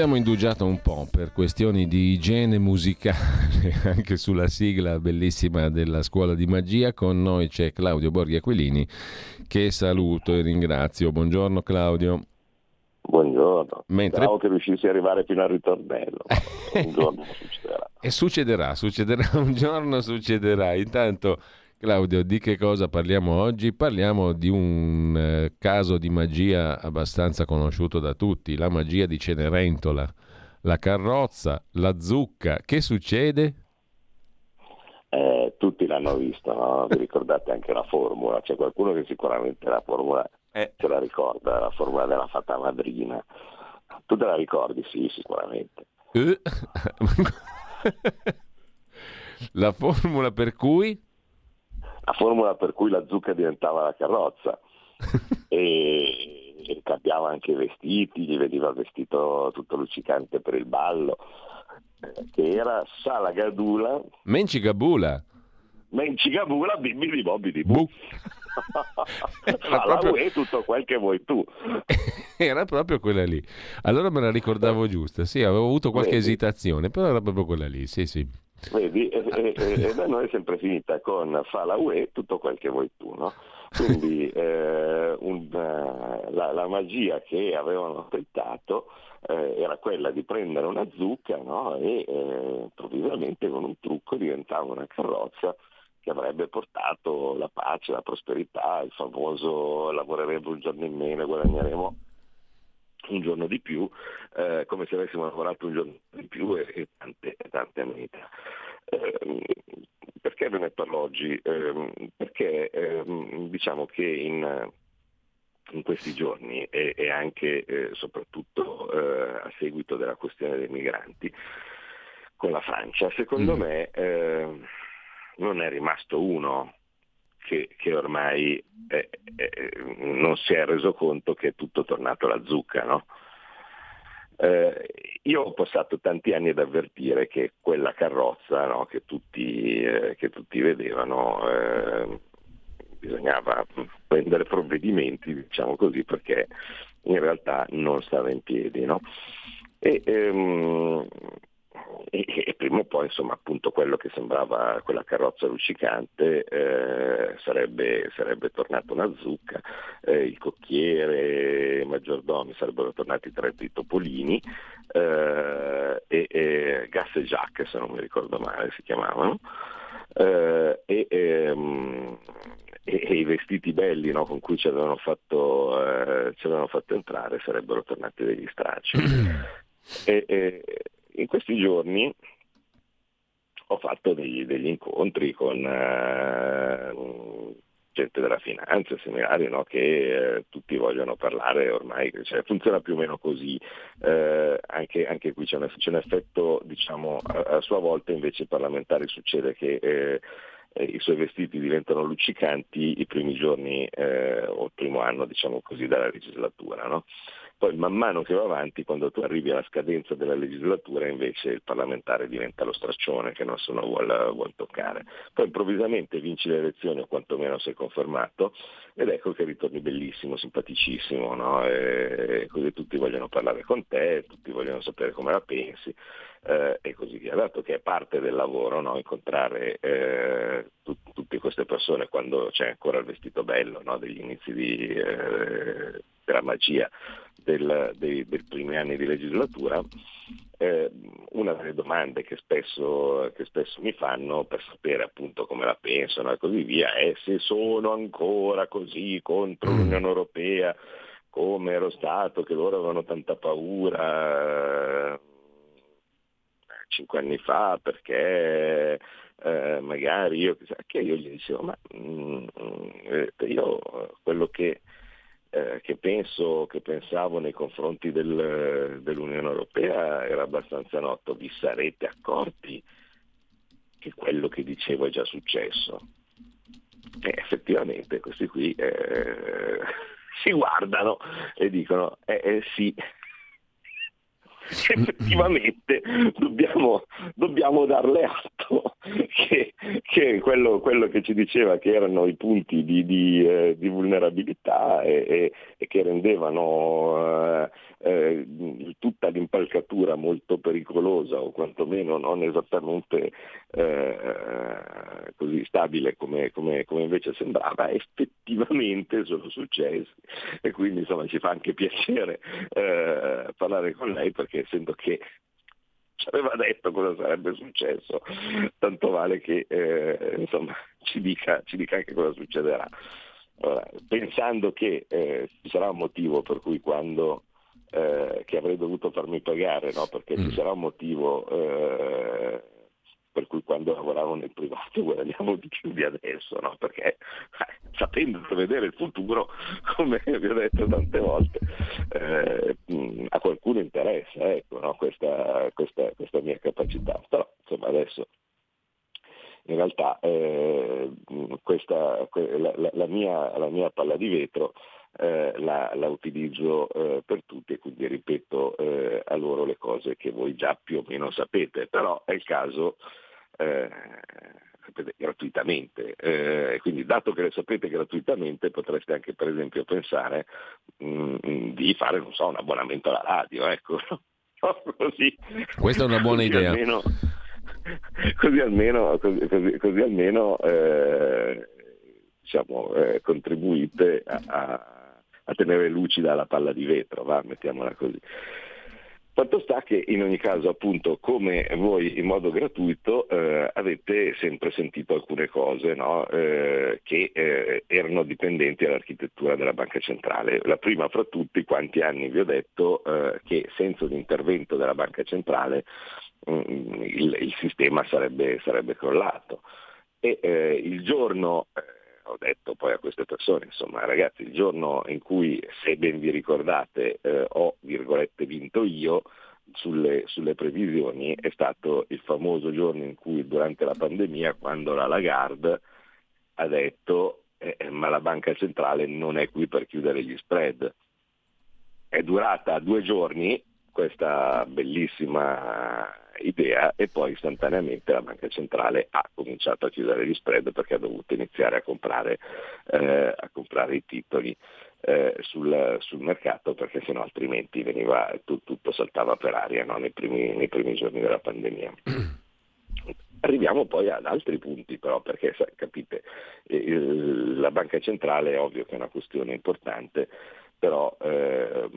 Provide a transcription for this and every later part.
Abbiamo indugiato un po' per questioni di igiene musicale anche sulla sigla bellissima della scuola di magia. Con noi c'è Claudio Borghi Aquilini che saluto e ringrazio. Buongiorno Claudio. Buongiorno. Mentre... Bravo che riuscissi ad arrivare fino al ritornello. un giorno succederà. E succederà, succederà, un giorno succederà. Intanto Claudio, di che cosa parliamo oggi? Parliamo di un eh, caso di magia abbastanza conosciuto da tutti, la magia di Cenerentola, la carrozza, la zucca. Che succede? Eh, tutti l'hanno visto, no? vi ricordate anche la formula, c'è qualcuno che sicuramente la formula eh. se la ricorda, la formula della fata madrina. Tu te la ricordi? Sì, sicuramente. Eh? la formula per cui? La formula per cui la zucca diventava la carrozza e, e cambiava anche i vestiti, gli veniva vestito tutto luccicante per il ballo, eh, che era Sala Gadula. Menci Gabula. Menci Gabula, bimbi di Bobby di Bu. Alla proprio... UE tutto quel che vuoi tu. era proprio quella lì. Allora me la ricordavo giusta, sì, avevo avuto qualche Vedi. esitazione, però era proprio quella lì, sì, sì. Vedi, e, e, e, da noi è sempre finita con fa la UE tutto quel che vuoi tu, no? Quindi eh, un, uh, la, la, magia che avevano tentato eh, era quella di prendere una zucca no? e eh, improvvisamente con un trucco diventava una carrozza che avrebbe portato la pace, la prosperità, il famoso lavoreremo un giorno in meno e guadagneremo un giorno di più, eh, come se avessimo lavorato un giorno di più e, e tante, tante amenità. Eh, perché ve ne parlo oggi? Eh, perché ehm, diciamo che in, in, questi giorni e, e anche eh, soprattutto eh, a seguito della questione dei migranti con la Francia, secondo mm. me ehm, non è rimasto uno che, che ormai eh, eh, non si è reso conto che è tutto tornato alla zucca. No? Eh, io ho passato tanti anni ad avvertire che quella carrozza no, che, tutti, eh, che, tutti, vedevano eh, bisognava prendere provvedimenti, diciamo così, perché in realtà non stava in piedi. No? E, ehm, e, e, prima o poi insomma appunto quello che sembrava quella carrozza luccicante eh, sarebbe, sarebbe tornata una zucca, eh, il cocchiere, i maggiordomi sarebbero tornati tra i topolini eh, e, e Gas e Jacques se non mi ricordo male si chiamavano eh, e, ehm, e, e, i vestiti belli no, con cui ci avevano, fatto, eh, ci avevano fatto entrare sarebbero tornati degli stracci. e, e, in questi giorni ho fatto degli, degli incontri con eh, gente della finanza, seminari no? che eh, tutti vogliono parlare ormai, cioè, funziona più o meno così, eh, anche, anche, qui c'è un, c'è un effetto, diciamo, a, a, sua volta invece ai parlamentari succede che eh, eh, i suoi vestiti diventano luccicanti i primi giorni eh, o il primo anno, diciamo così, della legislatura. No? Poi man mano che va avanti, quando tu arrivi alla scadenza della legislatura, invece il parlamentare diventa lo straccione che nessuno vuole, vuole toccare. Poi improvvisamente vinci le elezioni, o quantomeno sei confermato, ed ecco che ritorni bellissimo, simpaticissimo, no? così tutti vogliono parlare con te, tutti vogliono sapere come la pensi. Eh, e così via, dato che è parte del lavoro no? incontrare eh, tut- tutte queste persone quando c'è ancora il vestito bello no? degli inizi di, eh, della magia del, dei, dei, primi anni di legislatura, eh, una delle domande che spesso, che spesso, mi fanno per sapere appunto come la pensano e così via è se sono ancora così contro mm. l'Unione Europea come ero stato, che loro avevano tanta paura cinque anni fa perché eh, magari io, che io gli dicevo, ma mm, eh, io quello che, eh, che, penso, che pensavo nei confronti del, dell'Unione Europea era abbastanza noto, vi sarete accorti che quello che dicevo è già successo. E effettivamente questi qui eh, si guardano e dicono eh, eh sì, effettivamente dobbiamo, dobbiamo darle atto che, che quello, quello, che ci diceva che erano i punti di, di, eh, di vulnerabilità e, e, e, che rendevano eh, eh, tutta l'impalcatura molto pericolosa o quantomeno non esattamente eh, così stabile come, come, come, invece sembrava, effettivamente sono successi. E quindi insomma ci fa anche piacere eh, parlare con lei perché essendo che ci aveva detto cosa sarebbe successo, tanto vale che eh, insomma, ci, dica, ci, dica, anche cosa succederà. Allora, pensando che eh, ci sarà un motivo per cui quando eh, che avrei dovuto farmi pagare, no? perché mm. ci sarà un motivo eh, per cui quando lavoravo nel privato guadagnavo di più di adesso, no? perché eh, sapendo prevedere il futuro, come vi ho detto tante volte, eh, a qualcuno interessa ecco, no? questa, questa, questa, mia capacità. Però insomma adesso in realtà eh, questa, la, la, la, mia, la mia palla di vetro eh, la, la, utilizzo eh, per tutti e quindi ripeto eh, a loro le cose che voi già più o meno sapete, però è il caso eh, sapete, gratuitamente. Eh, quindi dato che le sapete gratuitamente potreste anche per esempio pensare mh, mm, di fare, non so, un abbonamento alla radio, ecco. così, Questa è una buona idea. Almeno, così almeno, così, così, così almeno eh, diciamo, eh, contribuite a, a a tenere lucida la palla di vetro, va, mettiamola così. Fatto sta che in ogni caso, appunto, come voi in modo gratuito eh, avete sempre sentito alcune cose no? eh, che eh, erano dipendenti dall'architettura della Banca Centrale. La prima fra tutti, quanti anni vi ho detto eh, che senza l'intervento della Banca Centrale mh, mm, il, il, sistema sarebbe, sarebbe crollato. E eh, il giorno eh, ho detto poi a queste persone, insomma ragazzi, il giorno in cui, se ben vi ricordate, eh, ho virgolette vinto io, sulle, sulle, previsioni è stato il famoso giorno in cui durante la pandemia quando la Lagarde ha detto eh, eh ma la banca centrale non è qui per chiudere gli spread. È durata due giorni questa bellissima idea e poi istantaneamente la banca centrale ha cominciato a chiudere gli spread perché ha dovuto iniziare a comprare, eh, a comprare i titoli eh, sul, sul, mercato perché sennò altrimenti veniva, tutto, tutto saltava per aria no? nei, primi, nei primi giorni della pandemia. Arriviamo poi ad altri punti però, perché capite, il, la banca centrale è ovvio che è una questione importante, però eh,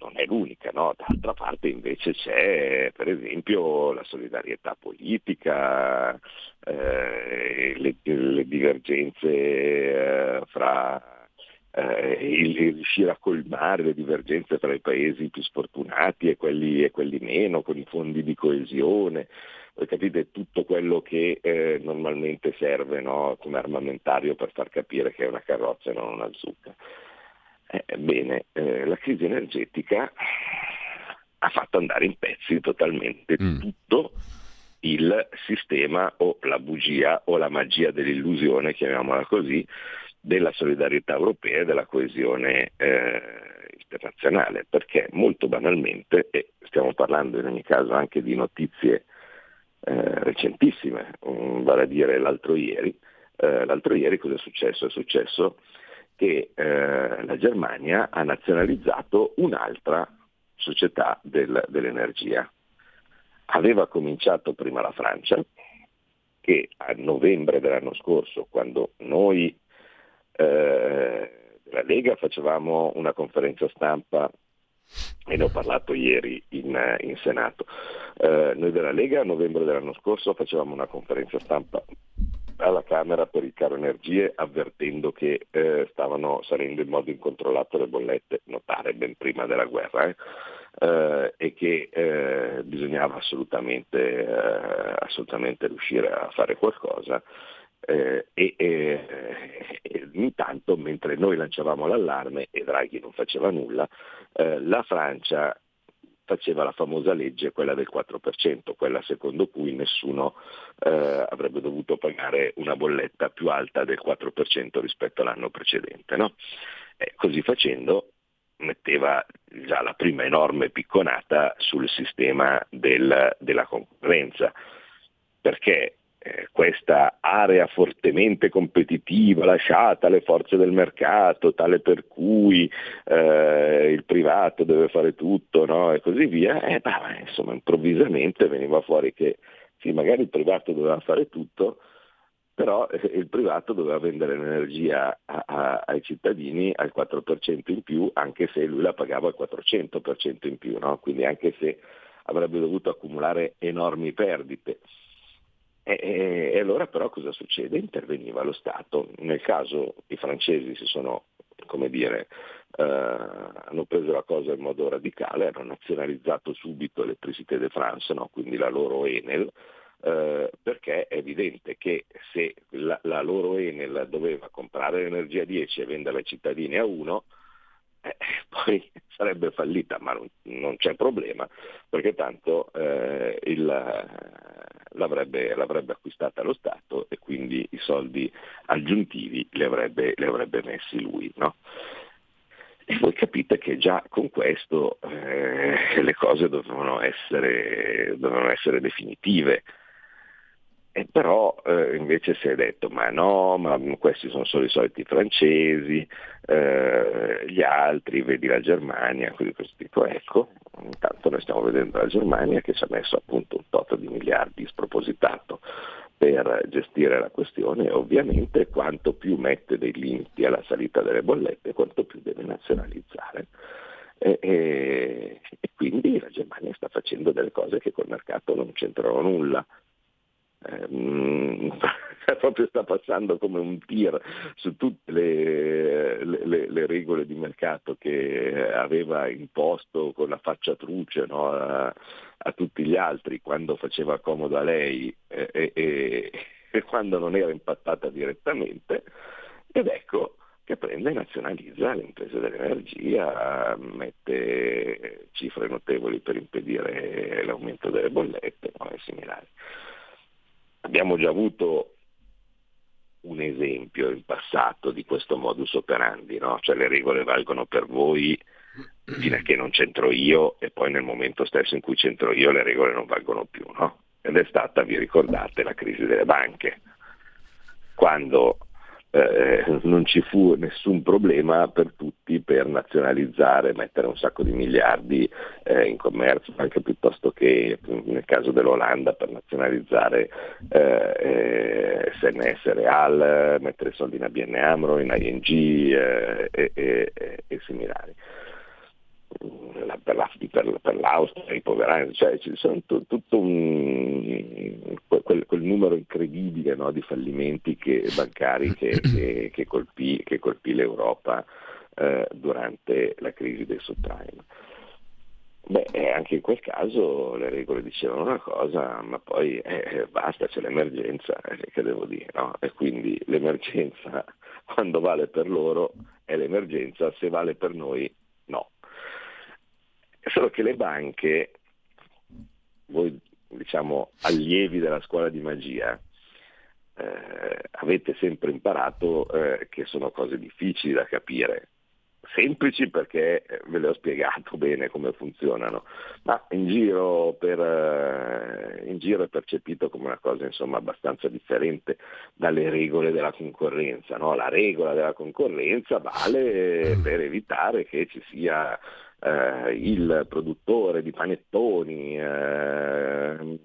non è l'unica, no? d'altra parte invece c'è per esempio la solidarietà politica, eh, le, le, divergenze eh, fra eh, il, riuscire a colmare le divergenze tra i paesi più sfortunati e quelli, e quelli meno, con i fondi di coesione. Voi capite tutto quello che eh, normalmente serve no? come armamentario per far capire che è una carrozza e non una zucca. Ebbene, eh, la crisi energetica ha fatto andare in pezzi totalmente mm. tutto il sistema o la bugia o la magia dell'illusione, chiamiamola così, della solidarietà europea e della coesione eh, internazionale, perché molto banalmente, e stiamo parlando in ogni caso anche di notizie eh, recentissime, um, vale a dire l'altro ieri, eh, l'altro ieri cosa è successo? È successo che eh, la Germania ha nazionalizzato un'altra società del, dell'energia. aveva cominciato prima la Francia, che a novembre dell'anno scorso, quando noi eh, della Lega facevamo una conferenza stampa e ne ho parlato ieri in, in Senato. Eh, noi della Lega a novembre dell'anno scorso facevamo una conferenza stampa alla Camera per il caro energie avvertendo che eh, stavano salendo in modo incontrollato le bollette, notare ben prima della guerra, eh, eh, e che eh, bisognava assolutamente, eh, assolutamente, riuscire a fare qualcosa. Eh, e, e, e, intanto mentre noi lanciavamo l'allarme e Draghi non faceva nulla, la Francia faceva la famosa legge, quella del 4%, quella secondo cui nessuno eh, avrebbe dovuto pagare una bolletta più alta del 4% rispetto all'anno precedente. No? Eh, così facendo metteva già la prima enorme picconata sul sistema del, della concorrenza, perché eh, questa area fortemente competitiva lasciata alle forze del mercato, tale per cui eh, il privato deve fare tutto no? e così via, eh, beh, insomma improvvisamente veniva fuori che sì, magari il privato doveva fare tutto, però eh, il privato doveva vendere l'energia a, a, ai cittadini al 4% in più, anche se lui la pagava al 400% in più, no? quindi anche se avrebbe dovuto accumulare enormi perdite. E, e, allora però cosa succede? Interveniva lo Stato. Nel caso i francesi si sono, come dire, eh, hanno preso la cosa in modo radicale, hanno nazionalizzato subito Electricité de France, no? quindi la loro Enel, eh, perché è evidente che se la, la, loro Enel doveva comprare l'energia a 10 e venderla ai cittadini a 1, eh, poi sarebbe fallita, ma non, non, c'è problema, perché tanto eh, il, l'avrebbe, l'avrebbe, acquistata lo Stato e quindi i soldi aggiuntivi li avrebbe, li avrebbe messi lui. No? E voi capite che già con questo eh, le cose dovevano essere, dovevano essere definitive. E però eh, invece si è detto ma no, ma questi sono solo i soliti francesi, eh, gli altri, vedi la Germania, così questo tipo. Ecco, intanto noi stiamo vedendo la Germania che ci ha messo appunto un tot di miliardi spropositato per gestire la questione e ovviamente quanto più mette dei limiti alla salita delle bollette, quanto più deve nazionalizzare. E, e, e quindi la Germania sta facendo delle cose che col mercato non c'entrano nulla ehm, proprio sta passando come un tir su tutte le, le, le, regole di mercato che aveva imposto con la faccia truce no, a, a, tutti gli altri quando faceva comodo a lei e, e, e quando non era impattata direttamente. Ed ecco che prende e nazionalizza le imprese dell'energia, mette cifre notevoli per impedire l'aumento delle bollette no, e similari. Abbiamo già avuto un esempio in passato di questo modus operandi, no? cioè le regole valgono per voi fino a che non c'entro io e poi nel momento stesso in cui c'entro io le regole non valgono più. No? Ed è stata, vi ricordate, la crisi delle banche, quando eh, non ci fu nessun problema per tutti per nazionalizzare, mettere un sacco di miliardi eh, in commercio, anche piuttosto che nel caso dell'Olanda per nazionalizzare eh, SNS eh, Real, mettere soldi in ABN Amro, in ING eh, e, e, e similari per, la, per, per, l'Austria, i poverani, cioè ci sono t- tutto un, quel, quel, numero incredibile no, di fallimenti che, bancari che, che, che, colpì, che, colpì, l'Europa eh, durante la crisi del subprime. Beh, anche in quel caso le regole dicevano una cosa, ma poi eh, basta, c'è l'emergenza, eh, che devo dire, no? E quindi l'emergenza, quando vale per loro, è l'emergenza, se vale per noi, no. Solo che le banche, voi diciamo allievi della scuola di magia, eh, avete sempre imparato eh, che sono cose difficili da capire, semplici perché eh, ve le ho spiegato bene come funzionano, ma in giro, per, eh, in giro, è percepito come una cosa insomma, abbastanza differente dalle regole della concorrenza. No? La regola della concorrenza vale per evitare che ci sia eh, il produttore di panettoni eh,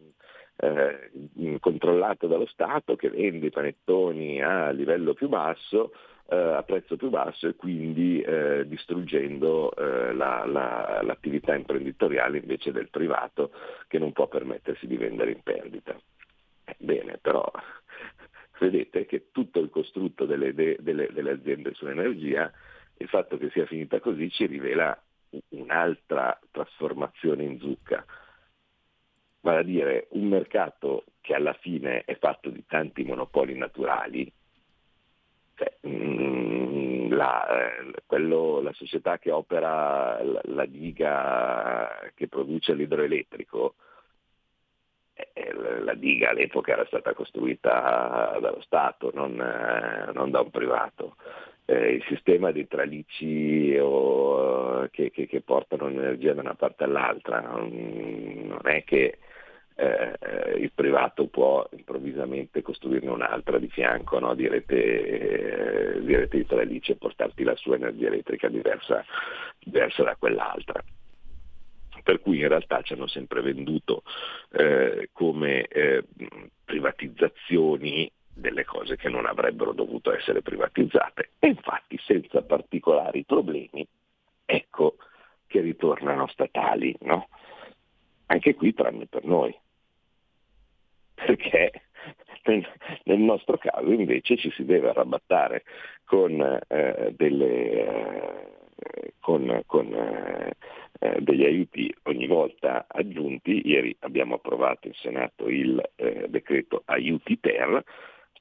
eh, controllato dallo Stato che vende i panettoni a livello più basso eh, a prezzo più basso e quindi eh, distruggendo eh, la, la, l'attività imprenditoriale invece del privato che non può permettersi di vendere in perdita. Bene, però vedete che tutto il costrutto delle, delle, delle aziende sull'energia, il fatto che sia finita così ci rivela un'altra trasformazione in zucca, vale a dire un mercato che alla fine è fatto di tanti monopoli naturali, cioè, mm, la, eh, quello, la, società che opera la, la, diga che produce l'idroelettrico, eh, la diga all'epoca era stata costruita dallo Stato, non, eh, non da un privato. Eh, il sistema dei tralicci o, che, che, che, portano l'energia da una parte all'altra non, non è che eh, il privato può improvvisamente costruirne un'altra di fianco no? di, rete, eh, di rete di tralicci e portarti la sua energia elettrica diversa, diversa da quell'altra per cui in realtà ci hanno sempre venduto eh, come eh, privatizzazioni delle cose che non avrebbero dovuto essere privatizzate e infatti senza particolari problemi ecco che ritornano statali, no? anche qui tranne per noi, perché nel, nostro caso invece ci si deve arrabattare con eh, delle... Eh, con, con eh, degli aiuti ogni volta aggiunti. Ieri abbiamo approvato in Senato il eh, decreto aiuti ter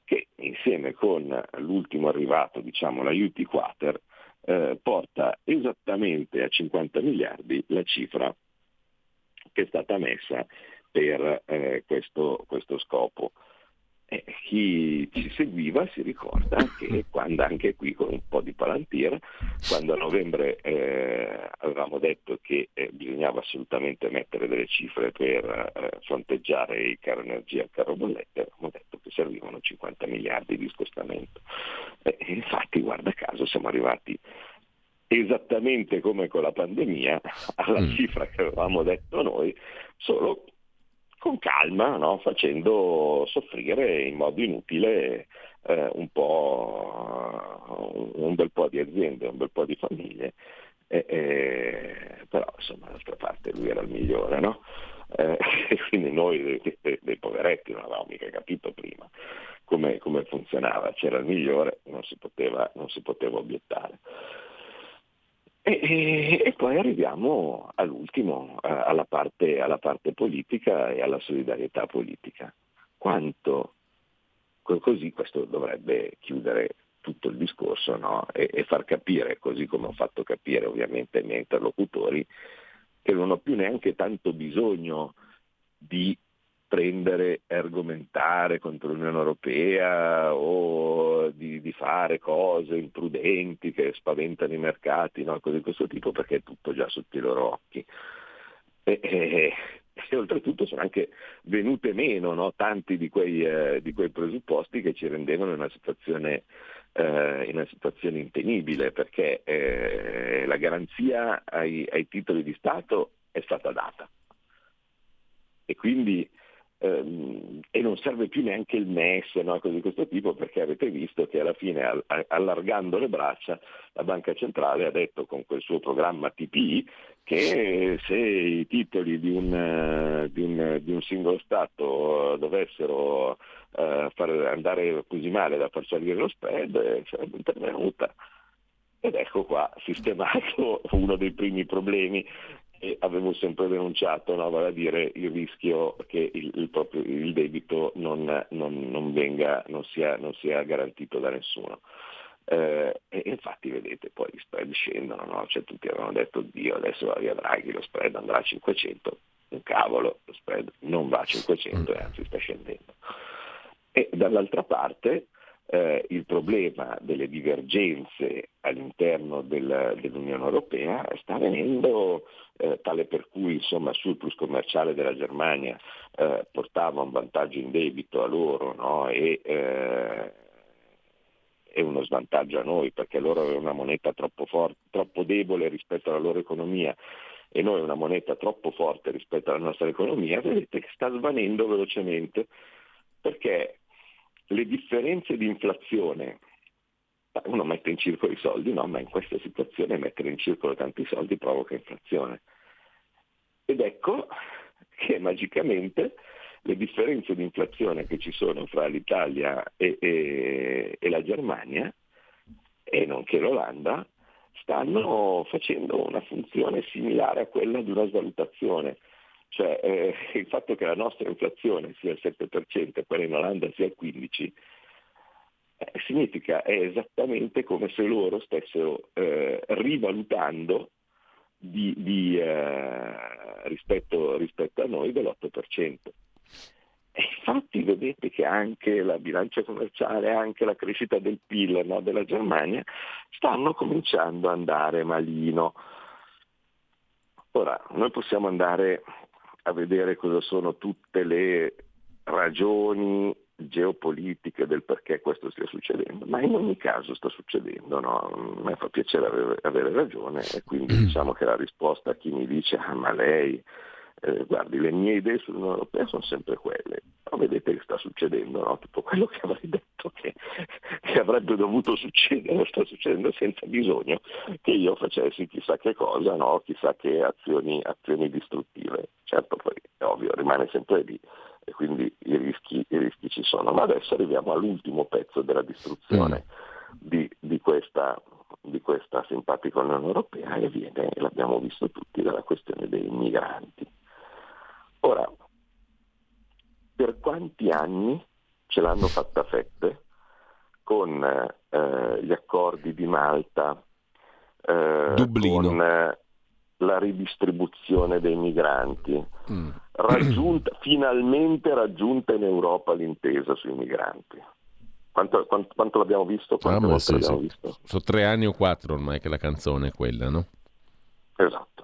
che insieme con l'ultimo arrivato, diciamo l'aiuti quater, eh, porta esattamente a 50 miliardi la cifra che è stata messa per eh, questo, questo scopo. Eh, chi ci seguiva si ricorda che quando anche qui con un po' di palantir, quando a novembre eh, avevamo detto che eh, bisognava assolutamente mettere delle cifre per eh, fronteggiare il caro energia e il caro bollette, avevamo detto che servivano 50 miliardi di scostamento. E infatti, guarda caso, siamo arrivati esattamente come con la pandemia alla mm. cifra che avevamo detto noi, solo con calma, no? facendo soffrire in modo inutile eh, un, un bel po' di aziende, un bel po' di famiglie, e, e, però insomma d'altra parte lui era il migliore, no? Eh, e quindi noi dei, dei, poveretti non avevamo mica capito prima come, come funzionava, c'era il migliore, non si poteva, non si poteva obiettare. E, e, e, poi arriviamo all'ultimo, alla parte, alla parte, politica e alla solidarietà politica. Quanto, così questo dovrebbe chiudere tutto il discorso no? e, e, far capire, così come ho fatto capire ovviamente ai miei interlocutori, che non ho più neanche tanto bisogno di prendere e argomentare contro l'Unione Europea o di, di, fare cose imprudenti che spaventano i mercati, no? cose di questo tipo, perché è tutto già sotto i loro occhi. E, e, e oltretutto sono anche venute meno no? tanti di quei, eh, di quei, presupposti che ci rendevano in una situazione, eh, in una situazione impenibile, perché eh, la garanzia ai, ai titoli di Stato è stata data. E quindi ehm, e non serve più neanche il MES, no? cose di questo tipo, perché avete visto che alla fine, allargando le braccia, la Banca Centrale ha detto con quel suo programma TPI che se i titoli di un, di un, di un singolo Stato dovessero uh, far andare così male da far salire lo spread, eh, sarebbe intervenuta. Ed ecco qua sistemato uno dei primi problemi e avevo sempre denunciato, no, vale a dire il rischio che il, il, proprio, il debito non, non, non, venga, non, sia, non sia garantito da nessuno. Eh, e infatti vedete poi gli spread scendono, no? cioè, tutti avevano detto Dio adesso va via Draghi, lo spread andrà a 500, un cavolo, lo spread non va a 500 e anzi sta scendendo. E dall'altra parte eh, il problema delle divergenze all'interno del, dell'Unione Europea sta venendo eh, tale per cui insomma, il surplus commerciale della Germania eh, portava un vantaggio in debito a loro no? e, eh, è uno svantaggio a noi perché loro avevano una moneta troppo, forte, troppo debole rispetto alla loro economia e noi una moneta troppo forte rispetto alla nostra economia, vedete che sta svanendo velocemente perché le differenze di inflazione, uno mette in circolo i soldi, no, ma in questa situazione mettere in circolo tanti soldi provoca inflazione. Ed ecco che magicamente le differenze di inflazione che ci sono fra l'Italia e, e, e la Germania, e nonché l'Olanda, stanno facendo una funzione similare a quella di una svalutazione. Cioè eh, il fatto che la nostra inflazione sia il 7% e quella in Olanda sia il 15%, eh, significa è esattamente come se loro stessero eh, rivalutando di, di, eh, rispetto, rispetto, a noi dell'8%. E infatti vedete che anche la bilancia commerciale, anche la crescita del PIL no, della Germania stanno cominciando ad andare malino. Ora, noi possiamo andare a vedere cosa sono tutte le ragioni geopolitiche del perché questo stia succedendo, ma in ogni caso sta succedendo, no? a me fa piacere avere, avere ragione e quindi diciamo che la risposta a chi mi dice ah ma lei eh, guardi, le mie idee sull'Unione Europea sono sempre quelle, però vedete che sta succedendo, no? tutto quello che avrei detto che, che, avrebbe dovuto succedere sta succedendo senza bisogno che io facessi chissà che cosa, no? chissà che azioni, azioni distruttive. Certo poi è ovvio, rimane sempre lì e quindi i rischi, i rischi ci sono. Ma adesso arriviamo all'ultimo pezzo della distruzione mm. di, di, questa, di questa simpatica Unione Europea e viene, l'abbiamo visto tutti, dalla questione dei migranti. Ora, per quanti anni ce l'hanno fatta fette con eh, gli accordi di Malta, eh, con eh, la ridistribuzione dei migranti, mm. raggiunta, finalmente raggiunta in Europa l'intesa sui migranti. Quanto, quanto, quanto l'abbiamo visto? Quante ah, sì, l'abbiamo sì. visto? Sono tre anni o quattro ormai che la canzone è quella, no? Esatto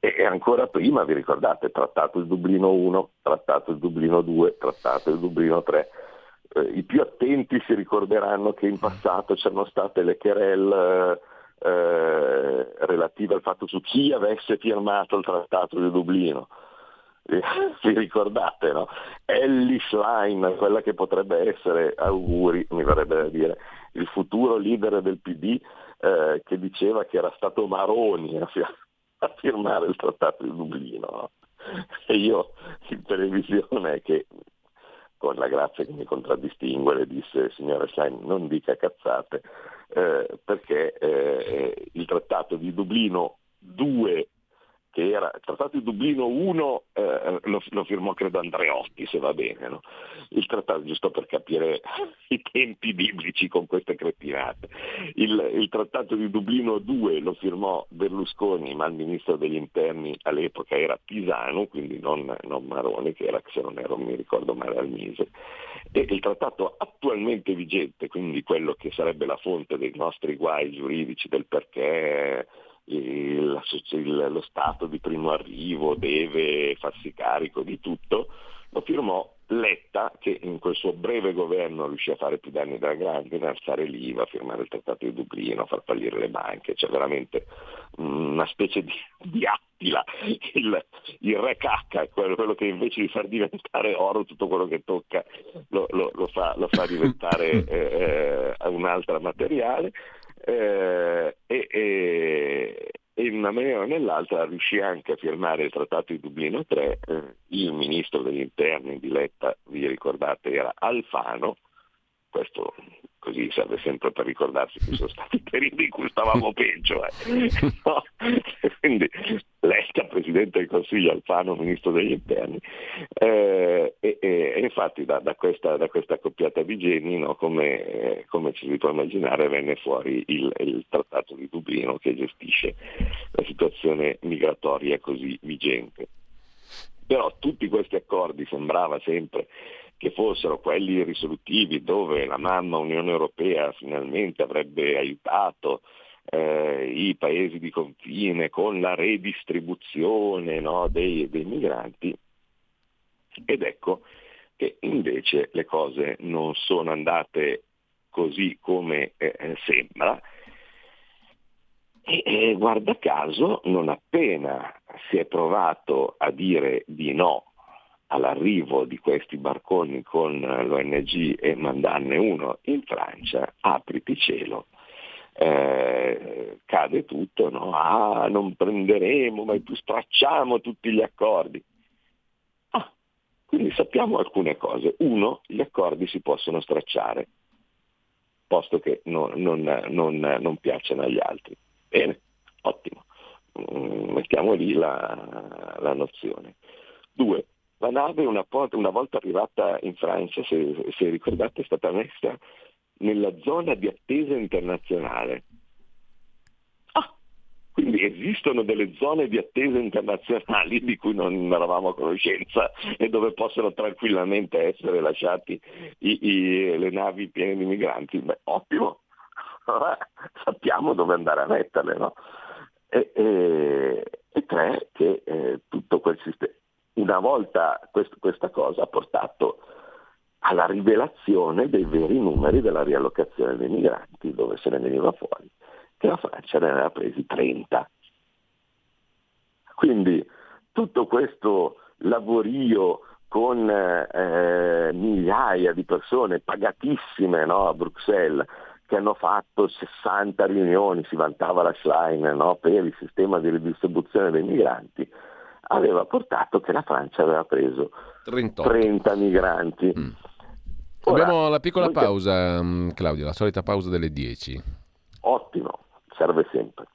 e ancora prima, vi ricordate, trattato di Dublino 1, trattato di Dublino 2, trattato di Dublino 3. Eh, I più attenti si ricorderanno che in passato c'erano state le querelle eh, relative al fatto su chi avesse firmato il trattato di Dublino. Vi ricordate, no? Ellis Line, quella che potrebbe essere, auguri, mi verrebbe da dire, il futuro leader del PD, eh, che diceva che era stato Maroni a a firmare il trattato di Dublino. E io in televisione che con la grazia che mi contraddistingue le disse signora Stein non dica cazzate eh, perché eh, il trattato di Dublino 2 che era il Trattato di Dublino 1 eh, lo, lo, firmò credo Andreotti se va bene, no? il trattato giusto per capire i tempi biblici con queste cretinate, il, il, Trattato di Dublino 2 lo firmò Berlusconi ma il ministro degli interni all'epoca era Pisano, quindi non, non Maroni che era se non ero mi ricordo male al Mise e il trattato attualmente vigente, quindi quello che sarebbe la fonte dei nostri guai giuridici del perché il, il, lo Stato di primo arrivo deve farsi carico di tutto, lo firmò Letta che in quel suo breve governo riuscì a fare più danni della grande, alzare l'IVA, firmare il trattato di Dublino, far fallire le banche, cioè veramente una specie di, di Attila, il, il, re cacca, quello, quello, che invece di far diventare oro tutto quello che tocca lo, lo, lo, fa, lo fa, diventare eh, eh, un'altra materiale eh, e, e, in una maniera o nell'altra riuscì anche a firmare il Trattato di Dublino 3, eh, il ministro degli interni di Letta, vi ricordate, era Alfano, questo così serve sempre per ricordarsi che sono stati periodi in cui stavamo peggio. Eh. No? Quindi Letta, Presidente del Consiglio, Alfano, Ministro degli Interni, eh, e, e, infatti da, da, questa, da, questa, accoppiata di geni, no, come, come, ci si può immaginare, venne fuori il, il Trattato di Dublino che gestisce la situazione migratoria così vigente. Però tutti questi accordi sembrava sempre che fossero quelli risolutivi dove la mamma Unione Europea finalmente avrebbe aiutato eh, i paesi di confine con la redistribuzione no, dei, dei migranti. Ed ecco che invece le cose non sono andate così come eh, eh sembra, e, e guarda caso, non appena si è provato a dire di no all'arrivo di questi barconi con l'ONG e mandarne uno in Francia, apriti cielo, eh, cade tutto, no? ah non prenderemo, ma stracciamo tutti gli accordi. Ah, quindi sappiamo alcune cose. Uno, gli accordi si possono stracciare, posto che non, non, non, non piacciono agli altri. Bene, ottimo, mm, mettiamo lì la, la nozione. Due, la nave una, una volta arrivata in Francia, se, se ricordate, è stata messa nella zona di attesa internazionale. Ah, quindi esistono delle zone di attesa internazionali di cui non eravamo a conoscenza e dove possono tranquillamente essere i, le navi piene di migranti. Beh, ottimo, sappiamo dove andare a metterle. No? E, e, e, tre, che eh, tutto quel sistema, una volta quest, questa cosa ha portato alla rivelazione dei veri numeri della riallocazione dei migranti, dove se ne veniva fuori, che la Francia ne aveva presi 30. Quindi tutto questo lavorio con eh, migliaia di persone pagatissime no, a Bruxelles che hanno fatto 60 riunioni, si vantava la Schlein no, per il sistema di ridistribuzione dei migranti, aveva portato che la Francia aveva preso 38. 30 migranti. Mm. Ora, Abbiamo la piccola pausa, mm, Claudio, la solita pausa delle 10. Ottimo, serve sempre.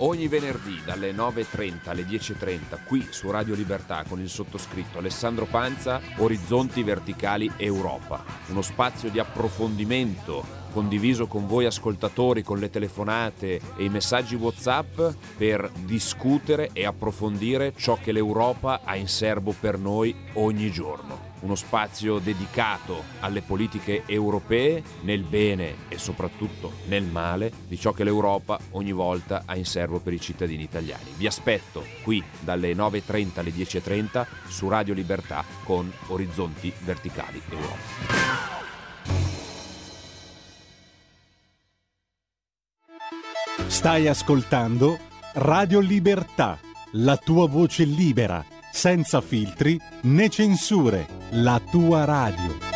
Ogni venerdì dalle 9.30 alle 10.30 qui su Radio Libertà con il sottoscritto Alessandro Panza, Orizzonti Verticali Europa, uno spazio di approfondimento condiviso con voi ascoltatori con le telefonate e i messaggi WhatsApp per discutere e approfondire ciò che l'Europa ha in serbo per noi ogni giorno. Uno spazio dedicato alle politiche europee nel bene e soprattutto nel male di ciò che l'Europa ogni volta ha in serbo per i cittadini italiani. Vi aspetto qui dalle 9.30 alle 10.30 su Radio Libertà con Orizzonti Verticali Europa. Stai ascoltando Radio Libertà, la tua voce libera, senza filtri né censure, la tua radio.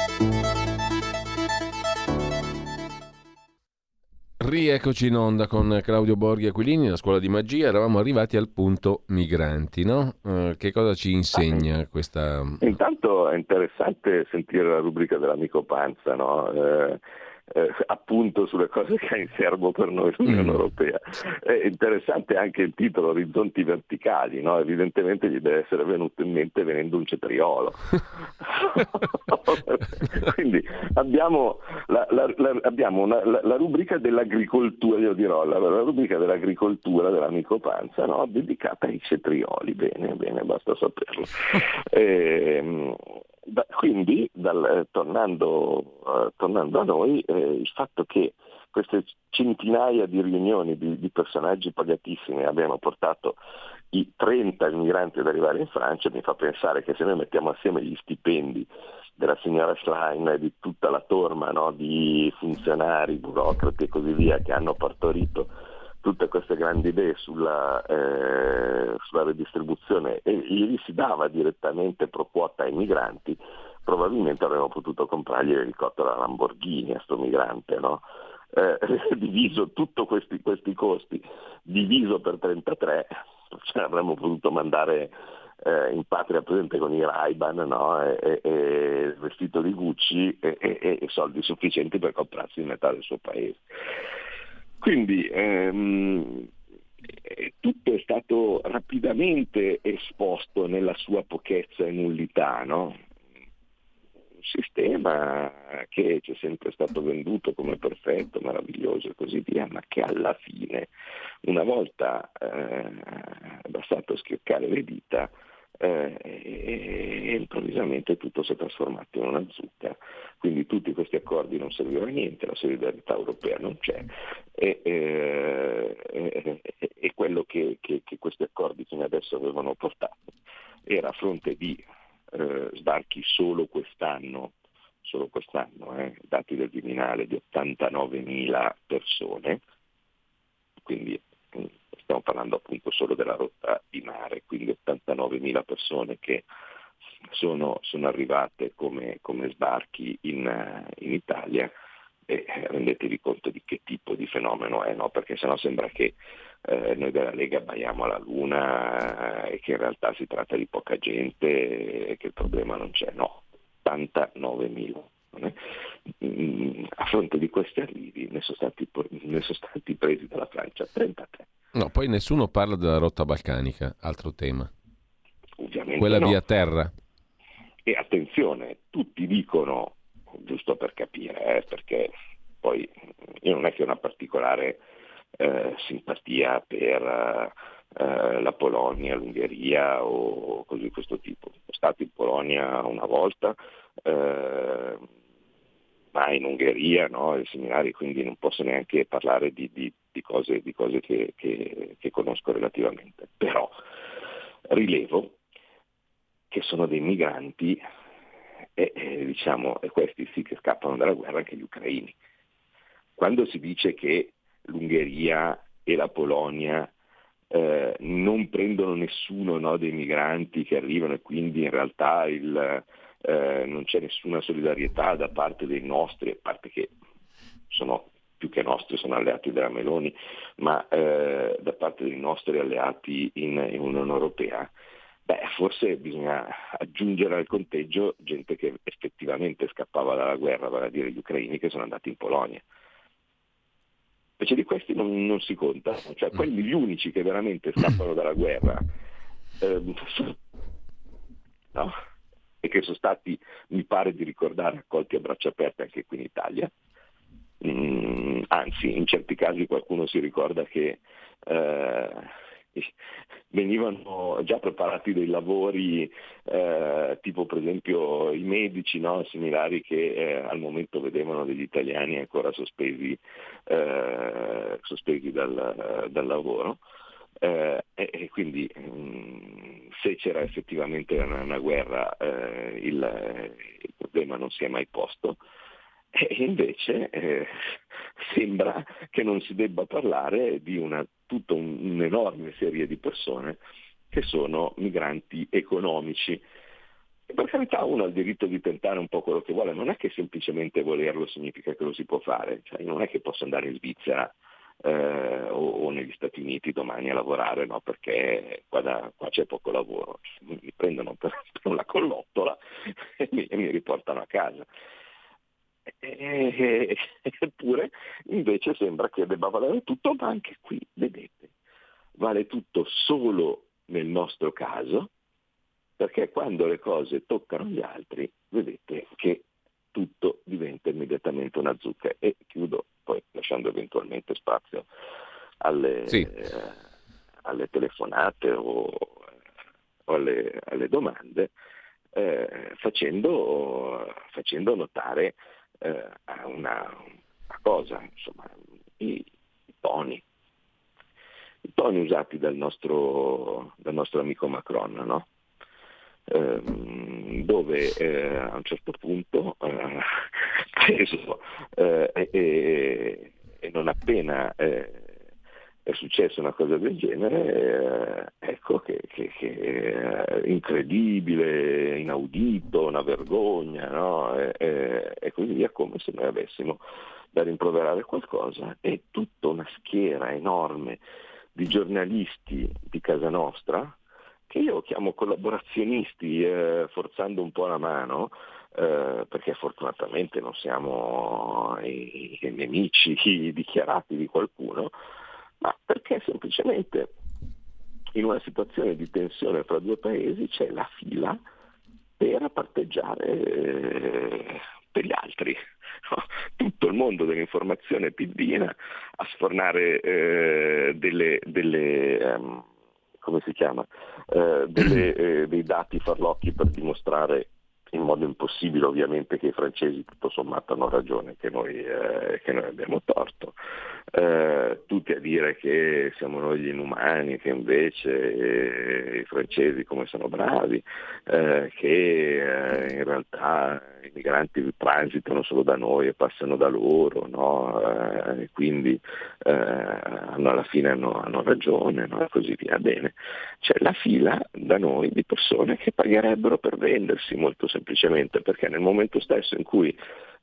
Rieccoci in onda con Claudio Borghi Aquilini, la scuola di magia, eravamo arrivati al punto migranti, no? Uh, che cosa ci insegna questa... Intanto è interessante sentire la rubrica dell'amico Panza, no? Eh, eh, appunto sulle cose che ha in serbo per noi l'Unione mm. Europea. È interessante anche il titolo Orizzonti verticali, no? evidentemente gli deve essere venuto in mente venendo un cetriolo. Quindi abbiamo, la, la, la, abbiamo una, la, rubrica dell'agricoltura, io dirò, la, rubrica dell'agricoltura dell'amico Panza no? dedicata ai cetrioli, bene, bene, basta saperlo. E, da, quindi, dal, eh, tornando, uh, tornando, a noi, eh, il fatto che queste centinaia di riunioni di, di, personaggi pagatissimi abbiano portato i 30 immigranti ad arrivare in Francia mi fa pensare che se noi mettiamo assieme gli stipendi della signora Schlein e di tutta la torma no, di funzionari, burocrati e così via che hanno partorito tutte queste grandi idee sulla, eh, sulla redistribuzione e gli si dava direttamente pro quota ai migranti, probabilmente avremmo potuto comprargli l'elicottero a Lamborghini a sto migrante, no? eh, diviso tutti questi, questi, costi, diviso per 33, cioè avremmo potuto mandare eh, in patria presente con i Ray-Ban no? e, e, e, vestito di Gucci e, e soldi sufficienti per comprarsi metà del suo paese. Quindi ehm, tutto è stato rapidamente esposto nella sua pochezza e nullità, no? un sistema che ci è sempre stato venduto come perfetto, meraviglioso e così via, ma che alla fine, una volta eh, bastato schioccare le dita, eh, e, improvvisamente tutto si è trasformato in una zucca. Quindi tutti questi accordi non servivano a niente, la solidarietà europea non c'è e, eh, e quello che, che, che, questi accordi fino adesso avevano portato era a fronte di eh, sbarchi solo quest'anno, solo quest'anno eh, dati del Viminale di 89.000 persone, quindi mm, stiamo parlando appunto solo della rotta di mare, quindi 89.000 persone che sono, sono arrivate come, come sbarchi in, in Italia. E eh, rendetevi conto di che tipo di fenomeno è, no? perché sennò sembra che eh, noi della Lega abbaiamo alla luna eh, e che in realtà si tratta di poca gente e che il problema non c'è, no, 89 a fronte di questi arrivi ne sono, stati, ne sono stati presi dalla Francia 33. No, poi nessuno parla della rotta balcanica, altro tema. Ovviamente Quella no. via terra. E attenzione, tutti dicono giusto per capire, eh, perché poi io non è che ho una particolare eh, simpatia per eh, la Polonia, l'Ungheria o cose di questo tipo. Sono stato in Polonia una volta, eh, ma in Ungheria, no, ai seminari, quindi non posso neanche parlare di, di, di cose, di cose che, che, che conosco relativamente. Però rilevo che sono dei migranti e, e, diciamo, e questi sì che scappano dalla guerra anche gli ucraini. Quando si dice che l'Ungheria e la Polonia eh, non prendono nessuno no, dei migranti che arrivano e quindi in realtà il, eh, non c'è nessuna solidarietà da parte dei nostri, a parte che sono più che nostri, sono alleati della Meloni, ma eh, da parte dei nostri alleati in, in Unione Europea, Beh, forse bisogna aggiungere al conteggio gente che effettivamente scappava dalla guerra, vale a dire gli ucraini che sono andati in Polonia. Invece di questi non, non si conta, cioè mm. quelli gli unici che veramente scappano dalla guerra eh, no? E che sono stati, mi pare di ricordare, accolti a braccia aperte anche qui in Italia. Mm, anzi, in certi casi qualcuno si ricorda che eh, venivano già preparati dei lavori eh, tipo per esempio i medici no? similari che eh, al momento vedevano degli italiani ancora sospesi, eh, sospesi dal, dal, lavoro eh, e, quindi mh, mm, se c'era effettivamente una, una guerra eh, il, il problema non si è mai posto e invece eh, sembra che non si debba parlare di una, tutta un, un'enorme serie di persone che sono migranti economici. E per carità uno ha il diritto di tentare un po' quello che vuole, non è che semplicemente volerlo significa che lo si può fare, cioè, non è che posso andare in Svizzera eh, o, o, negli Stati Uniti domani a lavorare, no? perché qua, da, qua, c'è poco lavoro, mi prendono per, per una collottola e mi, e mi riportano a casa. Eppure invece sembra che debba valere tutto, ma anche qui, vedete, vale tutto solo nel nostro caso, perché quando le cose toccano gli altri, vedete che tutto diventa immediatamente una zucca. E chiudo poi lasciando eventualmente spazio alle, sì. eh, alle telefonate o, o alle, alle, domande, eh, facendo, facendo notare eh, una, una, cosa, insomma, i, i, toni, i toni usati dal nostro, dal nostro amico Macron, no? Eh, dove eh, a un certo punto eh, preso e, e, e, non appena eh, è successa una cosa del genere, eh, ecco che, che, che, è incredibile, inaudito, una vergogna, no? e, e, così via, come se noi avessimo da rimproverare qualcosa. E tutta una schiera enorme di giornalisti di casa nostra, che io chiamo collaborazionisti, eh, forzando un po' la mano, eh, perché fortunatamente non siamo i, i nemici dichiarati di qualcuno, ma perché semplicemente in una situazione di tensione fra due paesi c'è la fila per parteggiare eh, per gli altri. Tutto il mondo dell'informazione piddina a sfornare eh, delle, delle um, come si chiama, eh, delle, eh, dei dati farlocchi per dimostrare in modo impossibile ovviamente che i francesi tutto sommato hanno ragione, che noi, eh, che noi abbiamo torto, eh, tutti a dire che siamo noi gli inumani, che invece eh, i francesi come sono bravi, eh, che eh, in realtà i migranti transitano solo da noi e passano da loro, no? Eh, e quindi eh, alla fine hanno, hanno ragione no? e così via. Bene, c'è la fila da noi di persone che pagherebbero per vendersi molto semplicemente, perché nel momento stesso in cui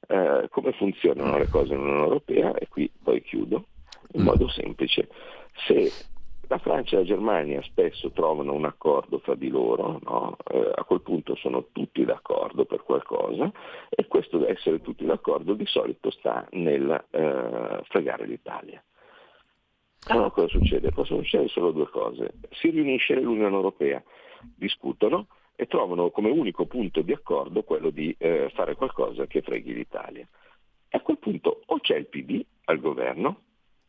eh, come funzionano le cose in Unione Europea, e qui poi chiudo, in mm. modo semplice. Se la Francia e la Germania spesso trovano un accordo fra di loro, no? eh, a quel punto sono tutti d'accordo per qualcosa e questo essere tutti d'accordo di solito sta nel eh, fregare l'Italia. Allora cosa succede? Possono succedere solo due cose. Si riunisce l'Unione Europea, discutono e trovano come unico punto di accordo quello di eh, fare qualcosa che freghi l'Italia. E a quel punto o c'è il PD al governo,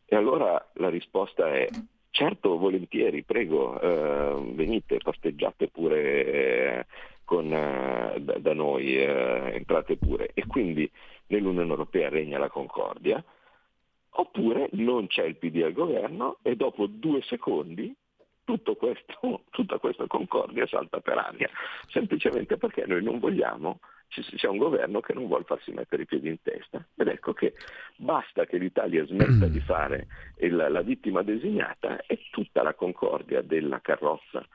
e allora la risposta è certo, volentieri, prego, eh, venite, pasteggiate pure eh, con, eh, da, da, noi, eh, entrate pure. E quindi nell'Unione Europea regna la concordia, oppure non c'è il PD al governo e dopo due secondi questo, tutta questa concordia salta per aria, semplicemente perché noi non vogliamo, c'è un governo che non vuole farsi mettere i piedi in testa. Ed ecco che basta che l'Italia smetta di fare il, la vittima designata e tutta la concordia della carrozza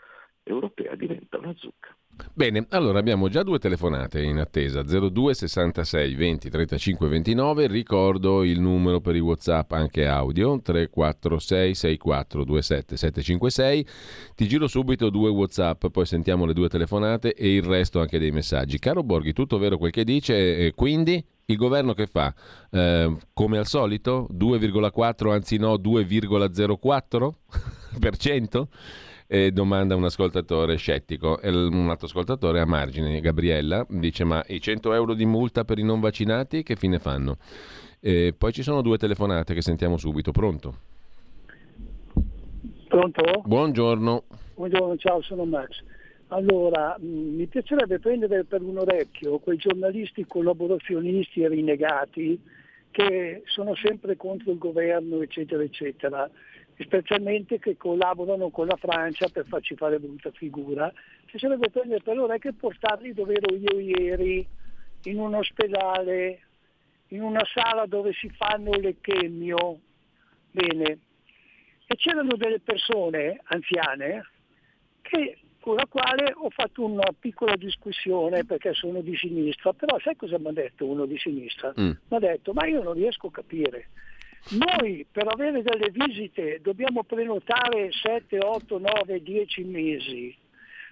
europea diventa una zucca. Bene, allora abbiamo già due telefonate in attesa, 02 66 20 35 29, ricordo il numero per i Whatsapp anche audio, 346 64 27 756, ti giro subito due Whatsapp, poi sentiamo le due telefonate e il resto anche dei messaggi. Caro Borghi, tutto vero quel che dice, eh, quindi il governo che fa? Eh, come al solito? 2,4 anzi no 2,04%? Eh, domanda un ascoltatore scettico. Un altro ascoltatore a margine, Gabriella, dice: Ma i 100 euro di multa per i non vaccinati che fine fanno? Eh, poi ci sono due telefonate che sentiamo subito. Pronto? Pronto? Buongiorno. Buongiorno, ciao, sono Max. Allora, mm, mi piacerebbe prendere per un orecchio quei giornalisti collaborazionisti e rinnegati che sono sempre contro il governo, eccetera, eccetera specialmente che collaborano con la Francia per farci fare brutta figura. Ci sarebbe prendere per ora che portarli dove ero io ieri, in un ospedale, in una sala dove si fanno le chemio. Bene. E c'erano delle persone anziane che, con la quale ho fatto una piccola discussione perché sono di sinistra, però sai cosa mi ha detto uno di sinistra? Mm. Mi ha detto ma io non riesco a capire noi per avere delle visite dobbiamo prenotare 7, 8, 9, 10 mesi.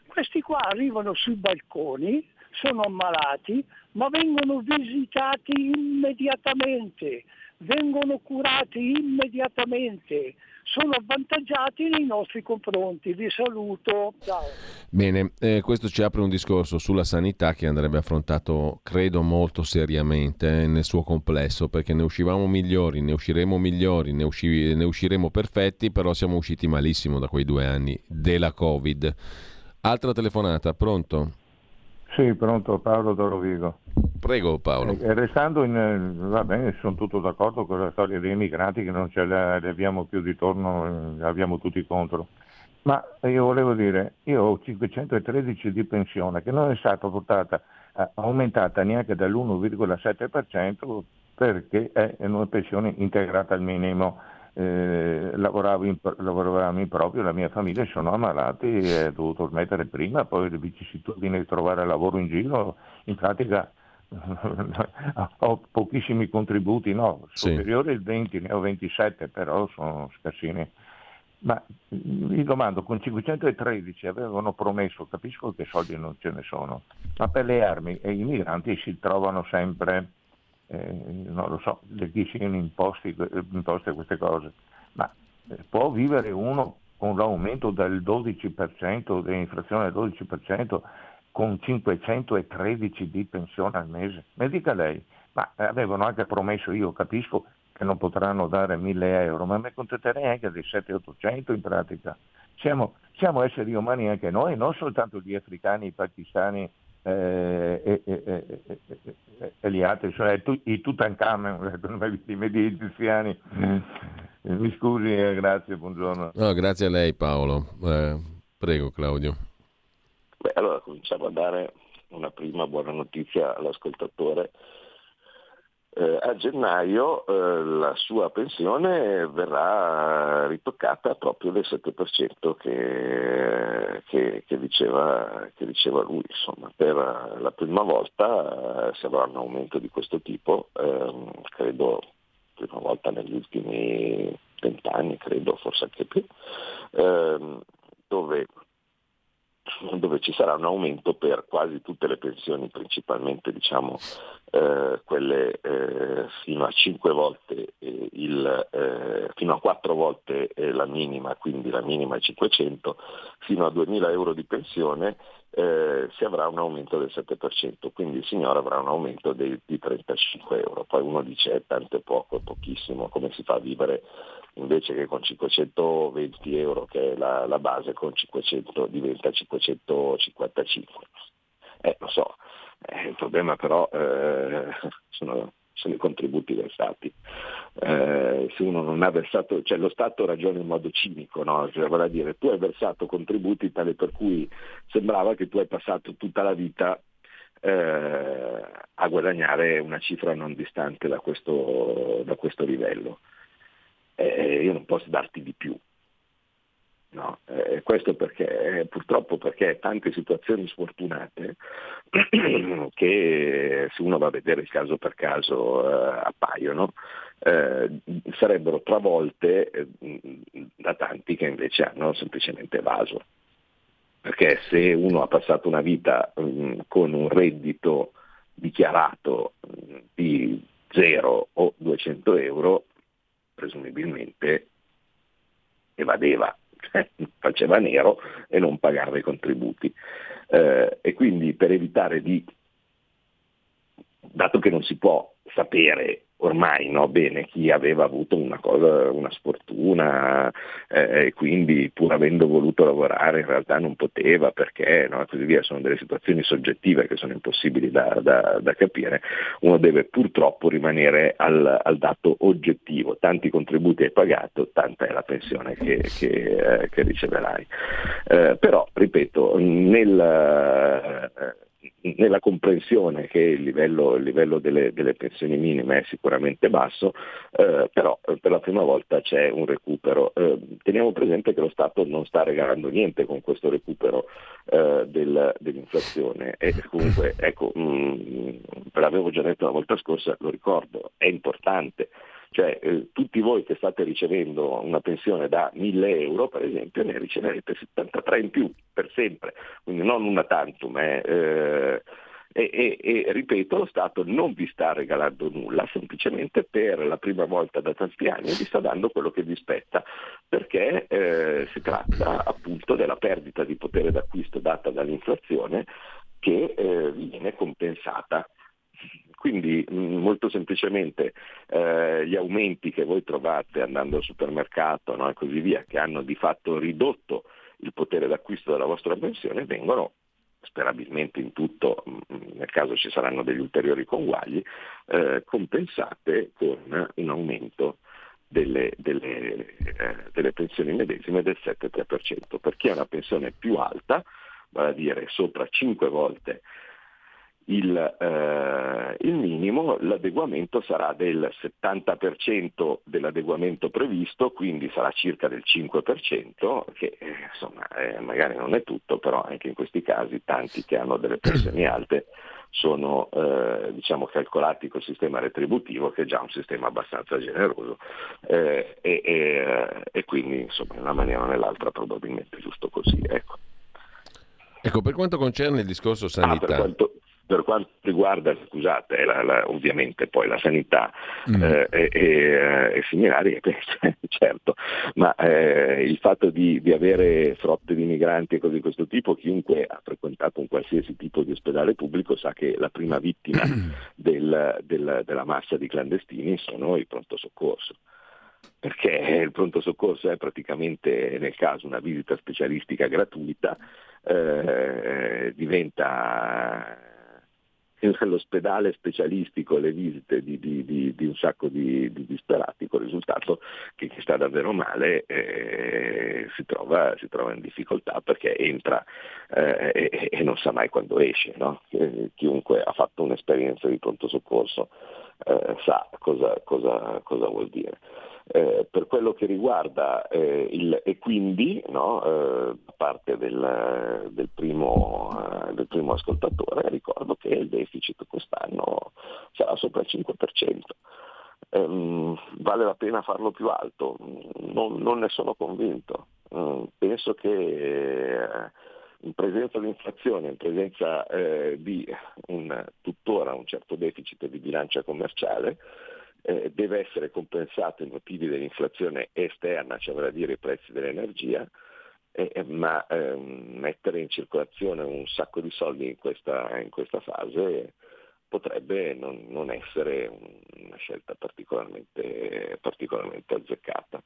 Questi qua arrivano sui balconi, sono ammalati, ma vengono visitati immediatamente, vengono curati immediatamente, sono avvantaggiati nei nostri confronti. Vi saluto. Ciao. Bene, eh, questo ci apre un discorso sulla sanità che andrebbe affrontato, credo, molto seriamente eh, nel suo complesso, perché ne uscivamo migliori, ne usciremo migliori, ne, usci- ne usciremo perfetti, però siamo usciti malissimo da quei due anni della Covid. Altra telefonata, pronto? Sì, pronto, Paolo Dorovigo. Prego Paolo. Eh, restando in... Eh, va bene, sono tutto d'accordo con la storia dei migranti che non ce la abbiamo più di torno, eh, abbiamo tutti contro. Ma io volevo dire, io ho 513 di pensione che non è stata portata, eh, aumentata neanche dall'1,7% perché è una pensione integrata al minimo eh, lavoravo in, lavoravamo in proprio, la mia famiglia sono ammalati e ho dovuto smettere prima, poi le vicissitudini di trovare lavoro in giro, in pratica ho pochissimi contributi, no, superiore il 20, ne ho 27, però sono scarsini. Ma mi domando, con 513 avevano promesso, capisco che soldi non ce ne sono, ma per le armi e i migranti si trovano sempre eh, non lo so, le chi siano imposti, imposte queste cose, ma eh, può vivere uno con l'aumento del 12%, dell'inflazione del 12%, con 513 di pensione al mese? Mi dica lei, ma avevano anche promesso, io capisco che non potranno dare 1000 euro, ma mi contenterei anche dei 700-800 in pratica. Siamo, siamo esseri umani anche noi, non soltanto gli africani, i pakistani eh, e, e, e, e, gli altri, cioè i Tutankhamen, i medi egiziani. Mi scusi, eh, grazie, buongiorno. No, grazie a lei Paolo. Eh, prego Claudio. Beh, allora cominciamo a dare una prima buona notizia all'ascoltatore. Eh, a gennaio eh, la sua pensione verrà ritoccata proprio del 7% che, che, che, diceva, che, diceva, lui. Insomma, per la prima volta eh, si avrà un aumento di questo tipo, ehm, credo prima volta negli ultimi vent'anni, credo, forse anche più, ehm, dove dove ci sarà un aumento per quasi tutte le pensioni, principalmente diciamo, eh, quelle eh, fino a 5 volte eh, il, eh, fino a 4 volte eh, la minima, quindi la minima è 500, fino a 2000 euro di pensione eh, si avrà un aumento del 7%, quindi il signore avrà un aumento di, di 35 euro. Poi uno dice è tanto poco, è pochissimo, come si fa a vivere invece che con 520 euro che è la, la base con 500 diventa 555. Eh, lo so, eh, il problema però eh, sono, sono, i contributi versati. Eh, se uno non ha versato, cioè lo Stato ragiona in modo cinico, no? cioè, vale a dire tu hai versato contributi tale per cui sembrava che tu hai passato tutta la vita eh, a guadagnare una cifra non distante da questo, da questo livello eh, io non posso darti di più. No, eh, questo perché eh, purtroppo perché tante situazioni sfortunate che se uno va a vedere il caso per caso eh, appaiono, eh, sarebbero travolte eh, da tanti che invece hanno semplicemente evaso. Perché se uno ha passato una vita mh, mm, con un reddito dichiarato mh, mm, di 0 o 200 euro, presumibilmente evadeva, faceva nero e non pagava i contributi. Eh, e quindi per evitare di, dato che non si può sapere ormai no, bene chi aveva avuto una, cosa, una sfortuna eh, e quindi pur avendo voluto lavorare in realtà non poteva perché no, e così via, sono delle situazioni soggettive che sono impossibili da, da, da capire, uno deve purtroppo rimanere al, al, dato oggettivo, tanti contributi hai pagato, tanta è la pensione che, che, eh, che riceverai. Eh, però, ripeto, nel, eh, nella comprensione che il livello, il livello delle, delle, pensioni minime è sicuramente basso, eh, però eh, per la prima volta c'è un recupero. Eh, teniamo presente che lo Stato non sta regalando niente con questo recupero eh, del, dell'inflazione e comunque, ecco, mh, mm, l'avevo già detto la volta scorsa, lo ricordo, è importante cioè eh, tutti voi che state ricevendo una pensione da 1000 euro, per esempio, ne riceverete 73 in più per sempre, quindi non una tantum. Eh, eh, e, e, e, ripeto, lo Stato non vi sta regalando nulla, semplicemente per la prima volta da tanti anni vi sta dando quello che vi spetta, perché eh, si tratta appunto della perdita di potere d'acquisto data dall'inflazione che eh, viene compensata quindi mm, molto semplicemente eh, gli aumenti che voi trovate andando al supermercato no, e così via, che hanno di fatto ridotto il potere d'acquisto della vostra pensione, vengono sperabilmente in tutto, mm, nel caso ci saranno degli ulteriori conguagli, eh, compensate con un aumento delle, delle, eh, delle, pensioni medesime del 7-3%. Per chi ha una pensione più alta, vale a dire sopra 5 volte il, eh, il, minimo, l'adeguamento sarà del 70% dell'adeguamento previsto, quindi sarà circa del 5%, che eh, insomma eh, magari non è tutto, però anche in questi casi tanti che hanno delle pensioni alte sono eh, diciamo, calcolati col sistema retributivo che è già un sistema abbastanza generoso eh, e, e, e, quindi insomma in una maniera o nell'altra probabilmente giusto così. Ecco. Ecco, per quanto concerne il discorso sanità... Ah, per quanto, per quanto riguarda, scusate, la, la, ovviamente poi la sanità mm. eh, e, e, e, similari, certo, ma eh, il fatto di, di, avere frotte di migranti e cose di questo tipo, chiunque ha frequentato un qualsiasi tipo di ospedale pubblico sa che la prima vittima del, del, della massa di clandestini sono i pronto soccorso perché il pronto soccorso è praticamente nel caso una visita specialistica gratuita, eh, diventa nell'ospedale specialistico le visite di, di, di, di un sacco di, disperati, con il risultato che chi sta davvero male eh, si, trova, si, trova, in difficoltà perché entra eh, e, e, non sa mai quando esce. No? chiunque ha fatto un'esperienza di pronto soccorso eh, sa cosa, cosa, cosa vuol dire. Eh, per quello che riguarda eh, il e quindi no, eh, da parte del, del, primo, eh, del, primo, ascoltatore ricordo che il deficit quest'anno sarà sopra il 5%. Ehm, vale la pena farlo più alto? Non, non ne sono convinto. Mm, penso che eh, in presenza di inflazione, in presenza eh, di un, tuttora un certo deficit di bilancia commerciale, eh, deve essere compensato i motivi dell'inflazione esterna, cioè vale dire i prezzi dell'energia, eh, ma ehm, mettere in circolazione un sacco di soldi in questa, in questa fase potrebbe non, non essere una scelta particolarmente, particolarmente azzeccata.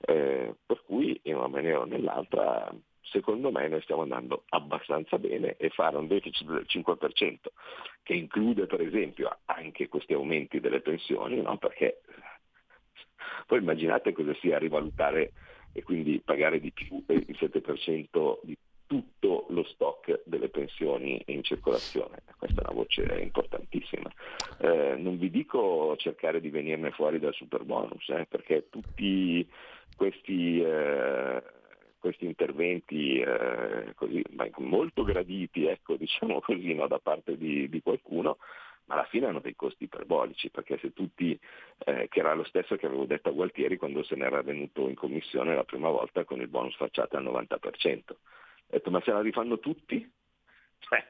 Eh, per cui in una maniera o nell'altra secondo me noi stiamo andando abbastanza bene e fare un deficit del 5% che include per esempio anche questi aumenti delle pensioni, no? perché poi immaginate cosa sia rivalutare e quindi pagare di più il 7% di tutto lo stock delle pensioni in circolazione. Questa è una voce importantissima. Eh, non vi dico cercare di venirne fuori dal super bonus, eh, perché tutti questi... Eh, questi interventi eh, così, molto graditi, ecco, diciamo così, no, da parte di, di, qualcuno, ma alla fine hanno dei costi iperbolici, perché se tutti, eh, che era lo stesso che avevo detto a Gualtieri quando se n'era venuto in commissione la prima volta con il bonus facciata al 90%, ho detto ma se la rifanno tutti? Cioè,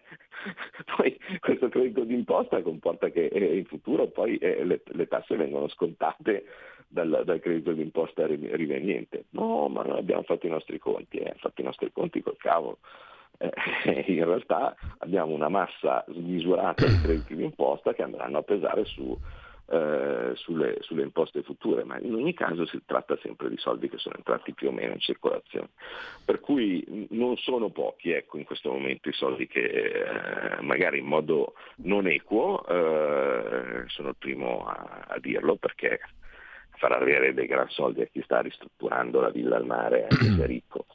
poi questo credito d'imposta comporta che eh, in futuro poi eh, le, le, tasse vengono scontate dal, dal, credito d'imposta riveniente. No, ma noi abbiamo fatto i nostri conti, eh, fatto i nostri conti col cavolo. Eh, in realtà abbiamo una massa smisurata di crediti d'imposta che andranno a pesare su, eh, sulle, sulle, imposte future, ma in ogni caso si tratta sempre di soldi che sono entrati più o meno in circolazione. Per cui non sono pochi ecco, in questo momento i soldi che eh, magari in modo non equo, eh, sono il primo a, a dirlo perché far avere dei gran soldi a chi sta ristrutturando la villa al mare, anche se ricco,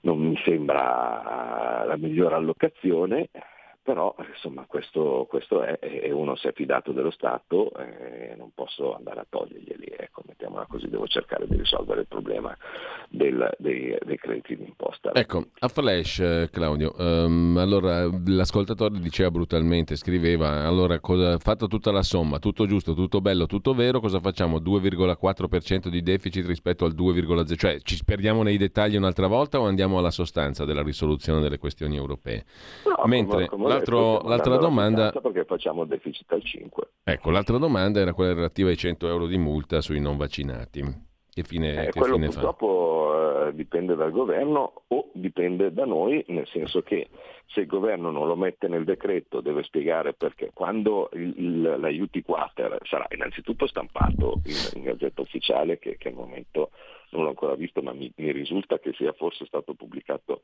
non mi sembra la migliore allocazione, però insomma questo, questo è e uno si è fidato dello Stato e non posso andare a toglierglieli, ecco, mettiamola così, devo cercare di risolvere il problema del, dei, dei, crediti d'imposta. Ecco, a flash Claudio, um, allora l'ascoltatore diceva brutalmente, scriveva, allora cosa, fatta tutta la somma, tutto giusto, tutto bello, tutto vero, cosa facciamo? 2,4% di deficit rispetto al 2,0%, cioè ci perdiamo nei dettagli un'altra volta o andiamo alla sostanza della risoluzione delle questioni europee? No, Mentre come, come L'altro, l'altra domanda... Perché facciamo deficit al 5. Ecco, l'altra domanda era quella relativa ai 100 euro di multa sui non vaccinati. Che fine, eh, che quello fine purtroppo eh, dipende dal governo o dipende da noi, nel senso che se il governo non lo mette nel decreto deve spiegare perché. Quando il, il, l'aiuti quater sarà innanzitutto stampato in, in gazzetta ufficiale, che, che, al momento non l'ho ancora visto, ma mi, mi risulta che sia forse stato pubblicato,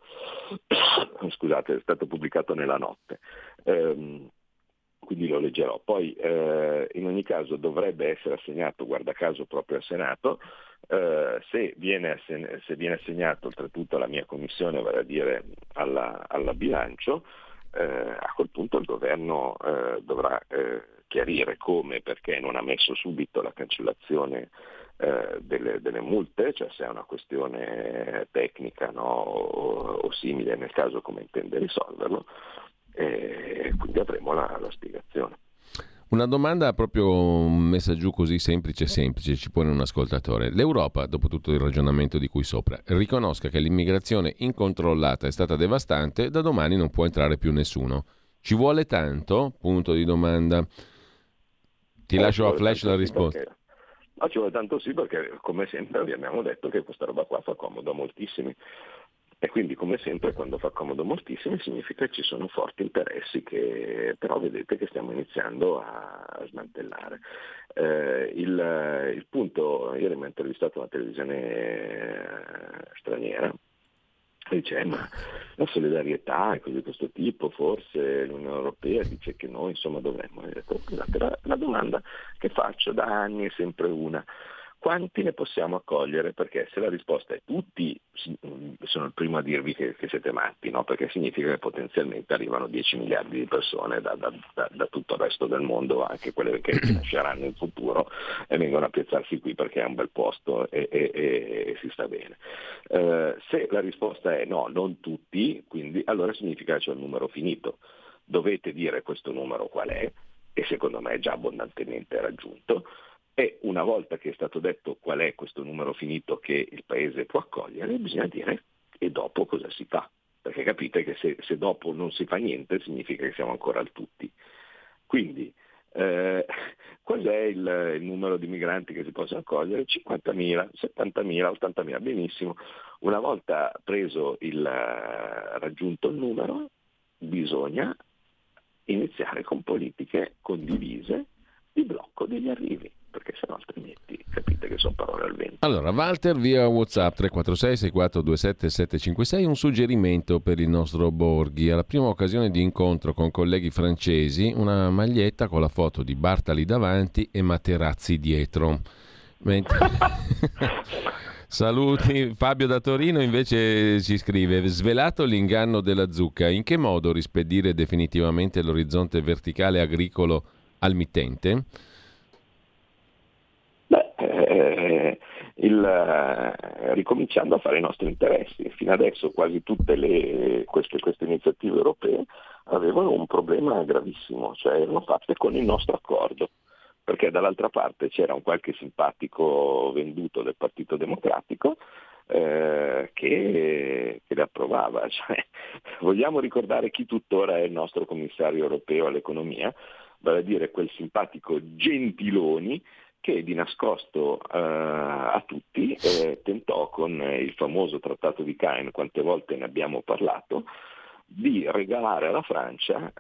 scusate, stato pubblicato nella notte. Ehm, quindi lo leggerò. Poi eh, in ogni caso dovrebbe essere assegnato, guarda caso, proprio al Senato, eh, se, viene assegn- se, viene assegnato oltretutto alla mia commissione, vale a dire alla, alla bilancio, eh, a quel punto il governo eh, dovrà eh, chiarire come e perché non ha messo subito la cancellazione eh, delle, delle, multe, cioè se è una questione tecnica no, o, o simile nel caso come intende risolverlo, e quindi avremo la, la spiegazione. Una domanda proprio messa giù così semplice semplice, ci pone un ascoltatore. L'Europa, dopo tutto il ragionamento di cui sopra, riconosca che l'immigrazione incontrollata è stata devastante, da domani non può entrare più nessuno. Ci vuole tanto? Punto di domanda. Ti eh, lascio a flash la risposta. Ma ci vuole tanto sì perché, come sempre, vi abbiamo detto che questa roba qua fa comodo a moltissimi. E quindi come sempre quando fa comodo moltissimo significa che ci sono forti interessi che però vedete che stiamo iniziando a smantellare. Eh, il, il, punto, ieri mi ha intervistato una televisione eh, straniera Dice, ma la solidarietà è così di questo tipo, forse l'Unione Europea dice che noi insomma dovremmo. La, la domanda che faccio da anni è sempre una, quanti ne possiamo accogliere? Perché se la risposta è tutti, mm, sono il primo a dirvi che, che siete matti, no? perché significa che potenzialmente arrivano 10 miliardi di persone da, da, da, da tutto il resto del mondo, anche quelle che nasceranno in futuro, e vengono a piazzarsi qui perché è un bel posto e, e, e, e si sta bene. Eh, se la risposta è no, non tutti, quindi allora significa che c'è un numero finito. Dovete dire questo numero qual è, e secondo me è già abbondantemente raggiunto, e una volta che è stato detto qual è questo numero finito che il Paese può accogliere, bisogna dire e dopo cosa si fa. Perché capite che se, se dopo non si fa niente significa che siamo ancora al tutti. Quindi eh, qual è il, il, numero di migranti che si possono accogliere? 50.000, 70.000, 80.000, benissimo. Una volta preso il, raggiunto il numero, bisogna iniziare con politiche condivise di blocco degli arrivi perché sennò altrimenti capite che sono parole al vento. Allora, Walter via WhatsApp 346 6427 756 un suggerimento per il nostro Borghi. Alla prima occasione di incontro con colleghi francesi, una maglietta con la foto di Bartali davanti e Materazzi dietro. Mentre... Saluti, Fabio da Torino invece ci scrive, svelato l'inganno della zucca, in che modo rispedire definitivamente l'orizzonte verticale agricolo al mittente? Beh, eh, il, eh, ricominciando a fare i nostri interessi. Fino adesso quasi tutte le, queste, queste, iniziative europee avevano un problema gravissimo, cioè erano fatte con il nostro accordo, perché dall'altra parte c'era un qualche simpatico venduto del Partito Democratico eh, che, che, le approvava. Cioè, vogliamo ricordare chi tuttora è il nostro commissario europeo all'economia, vale a dire quel simpatico Gentiloni che di nascosto eh, a tutti eh, tentò con il famoso trattato di Caen, quante volte ne abbiamo parlato, di regalare alla Francia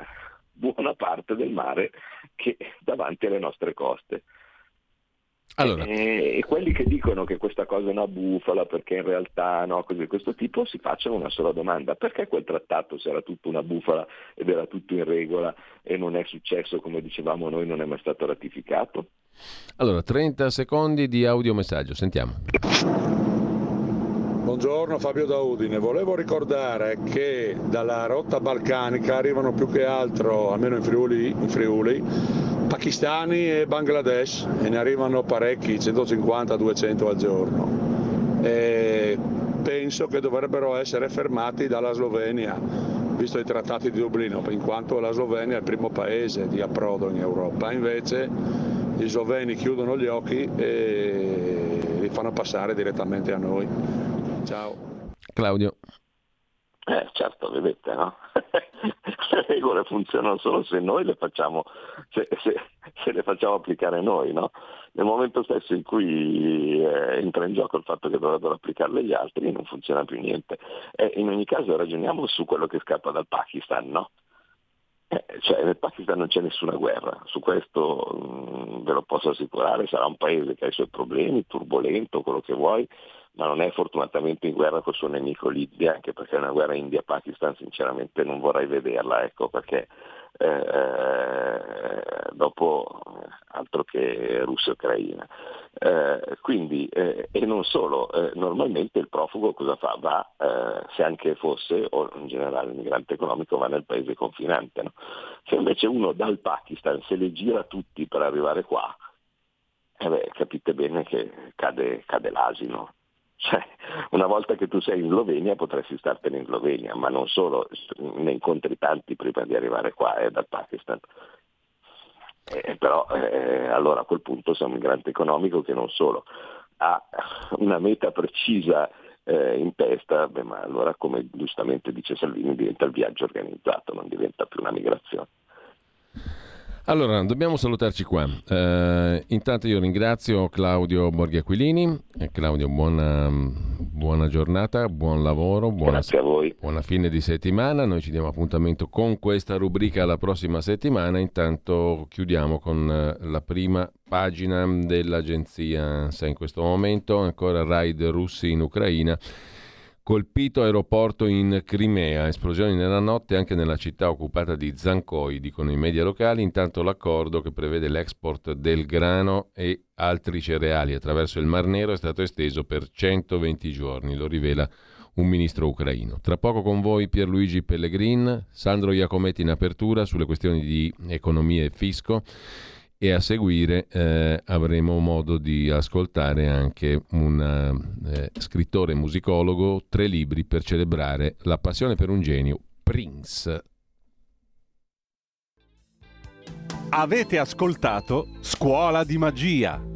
buona parte del mare che davanti alle nostre coste. Allora. E, e, quelli che dicono che questa cosa è una bufala perché in realtà no, cose di questo tipo si facciano una sola domanda, perché quel trattato se era tutto una bufala ed era tutto in regola e non è successo come dicevamo noi, non è mai stato ratificato? Allora, 30 secondi di audiomessaggio, sentiamo. Buongiorno Fabio da Udine, volevo ricordare che dalla rotta balcanica arrivano più che altro, almeno in Friuli, in Friuli pakistani e Bangladesh e ne arrivano parecchi, 150-200 al giorno. E penso che dovrebbero essere fermati dalla Slovenia, visto i trattati di Dublino, in quanto la Slovenia è il primo paese di approdo in Europa. Invece gli sloveni chiudono gli occhi e li fanno passare direttamente a noi. Ciao. Claudio. Eh, certo, vedete, no? le regole funzionano solo se noi le facciamo, se, se, se le facciamo applicare noi, no? Nel momento stesso in cui eh, entra in gioco il fatto che dovrebbero applicarle gli altri, non funziona più niente. E in ogni caso ragioniamo su quello che scappa dal Pakistan, no? Eh, cioè nel Pakistan non c'è nessuna guerra, su questo mh, mm, ve lo posso assicurare, sarà un paese che ha i suoi problemi, turbolento, quello che vuoi, ma non è fortunatamente in guerra col suo nemico l'India, anche perché una guerra India-Pakistan sinceramente non vorrei vederla, ecco, perché eh, dopo altro che Russia e Ucraina. Eh, quindi, eh, e non solo, eh, normalmente il profugo cosa fa? Va, eh, se anche fosse, o in generale il migrante economico, va nel paese confinante. No? Se invece uno dal Pakistan se le gira tutti per arrivare qua, eh beh, capite bene che cade, cade l'asino. Cioè, una volta che tu sei in Slovenia potresti startene in Slovenia, ma non solo, ne incontri tanti prima di arrivare qua eh, dal Pakistan. Eh, però eh, allora a quel punto sei un migrante economico che non solo ha una meta precisa eh, in testa, beh, ma allora come giustamente dice Salvini diventa il viaggio organizzato, non diventa più una migrazione. Allora, dobbiamo salutarci qua. Uh, intanto io ringrazio Claudio Borghi Aquilini. Eh, Claudio, buona, buona, giornata, buon lavoro, buona, buona, fine di settimana. Noi ci diamo appuntamento con questa rubrica la prossima settimana. Intanto chiudiamo con uh, la prima pagina dell'agenzia ANSA in questo momento, ancora raid russi in Ucraina Colpito aeroporto in Crimea, esplosioni nella notte anche nella città occupata di Zankoi, dicono i media locali, intanto l'accordo che prevede l'export del grano e altri cereali attraverso il Mar Nero è stato esteso per 120 giorni, lo rivela un ministro ucraino. Tra poco con voi Pierluigi Pellegrin, Sandro Iacometti in apertura sulle questioni di economia e fisco e a seguire eh, avremo modo di ascoltare anche un eh, scrittore musicologo, tre libri per celebrare la passione per un genio, Prince. Avete ascoltato Scuola di Magia